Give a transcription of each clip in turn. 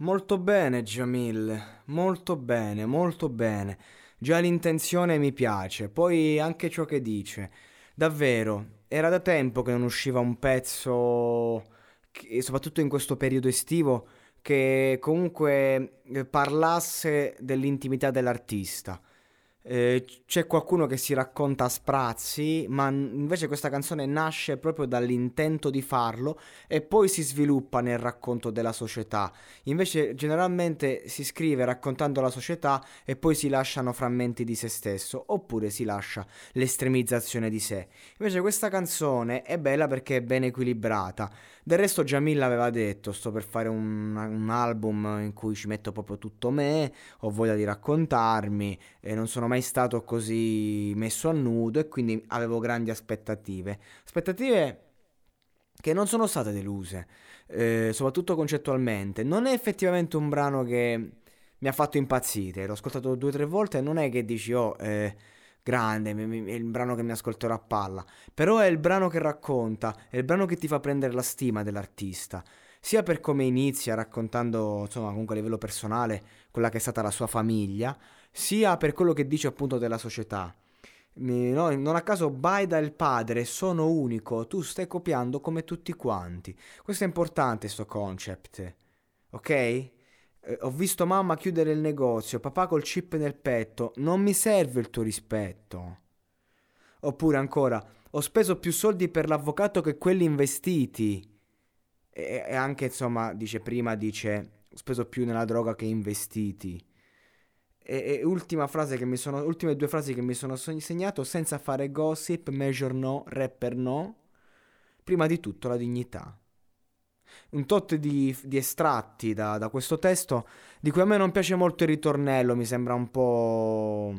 Molto bene, Jamil, molto bene, molto bene. Già l'intenzione mi piace, poi anche ciò che dice. Davvero, era da tempo che non usciva un pezzo, che- soprattutto in questo periodo estivo, che comunque eh, parlasse dell'intimità dell'artista. Eh, c'è qualcuno che si racconta a sprazzi, ma invece questa canzone nasce proprio dall'intento di farlo e poi si sviluppa nel racconto della società. Invece generalmente si scrive raccontando la società e poi si lasciano frammenti di se stesso, oppure si lascia l'estremizzazione di sé. Invece questa canzone è bella perché è ben equilibrata. Del resto Jamil aveva detto, sto per fare un, un album in cui ci metto proprio tutto me, ho voglia di raccontarmi, e non sono mai stato così messo a nudo e quindi avevo grandi aspettative. Aspettative che non sono state deluse, eh, soprattutto concettualmente. Non è effettivamente un brano che mi ha fatto impazzire, l'ho ascoltato due o tre volte e non è che dici, oh, eh, grande, è il brano che mi ascolterò a palla, però è il brano che racconta, è il brano che ti fa prendere la stima dell'artista. Sia per come inizia raccontando, insomma, comunque a livello personale, quella che è stata la sua famiglia, sia per quello che dice appunto della società. No, non a caso Baida il padre, sono unico, tu stai copiando come tutti quanti. Questo è importante, sto concept, ok? Eh, ho visto mamma chiudere il negozio, papà col chip nel petto, non mi serve il tuo rispetto. Oppure ancora, ho speso più soldi per l'avvocato che quelli investiti. E, e anche, insomma, dice prima, dice, ho speso più nella droga che investiti. E, e ultima frase che mi sono, ultime due frasi che mi sono so- segnato, senza fare gossip, major no, rapper no, prima di tutto la dignità. Un tot di, di estratti da, da questo testo, di cui a me non piace molto il ritornello, mi sembra un po'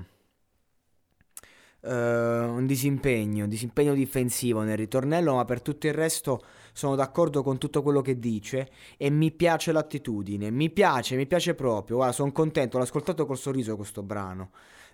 eh, un disimpegno, un disimpegno difensivo nel ritornello, ma per tutto il resto sono d'accordo con tutto quello che dice e mi piace l'attitudine, mi piace, mi piace proprio, guarda, sono contento, l'ho ascoltato col sorriso questo brano.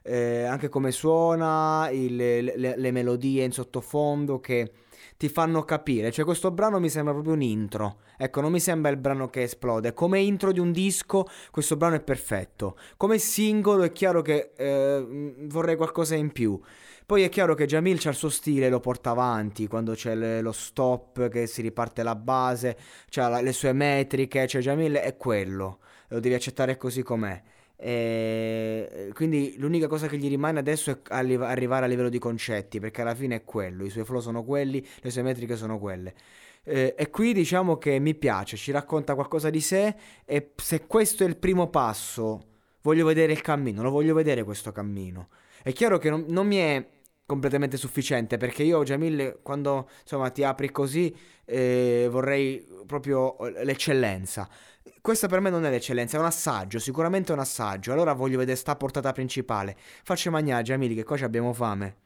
Eh, anche come suona, il- le, le melodie in sottofondo che ti fanno capire. Cioè, questo brano mi sembra proprio un intro. Ecco, non mi sembra il brano che esplode. Come intro di un disco, questo brano è perfetto. Come singolo è chiaro che eh, vorrei qualcosa in più. Poi è chiaro che Jamil c'ha il suo stile, lo porta avanti, quando c'è le- lo stop che si riparte la base, c'ha la- le sue metriche, cioè Jamil è quello, lo devi accettare così com'è. E quindi l'unica cosa che gli rimane adesso è arrivare a livello di concetti, perché alla fine è quello, i suoi flow sono quelli, le sue metriche sono quelle. Eh, e qui diciamo che mi piace, ci racconta qualcosa di sé e se questo è il primo passo, voglio vedere il cammino, lo voglio vedere questo cammino. È chiaro che non, non mi è completamente sufficiente perché io, Jamil, quando insomma ti apri così, eh, vorrei proprio l'eccellenza. Questa per me non è l'eccellenza, è un assaggio, sicuramente è un assaggio. Allora voglio vedere sta portata principale. Facci mangiare, Jamil, che qua abbiamo fame.